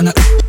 wanna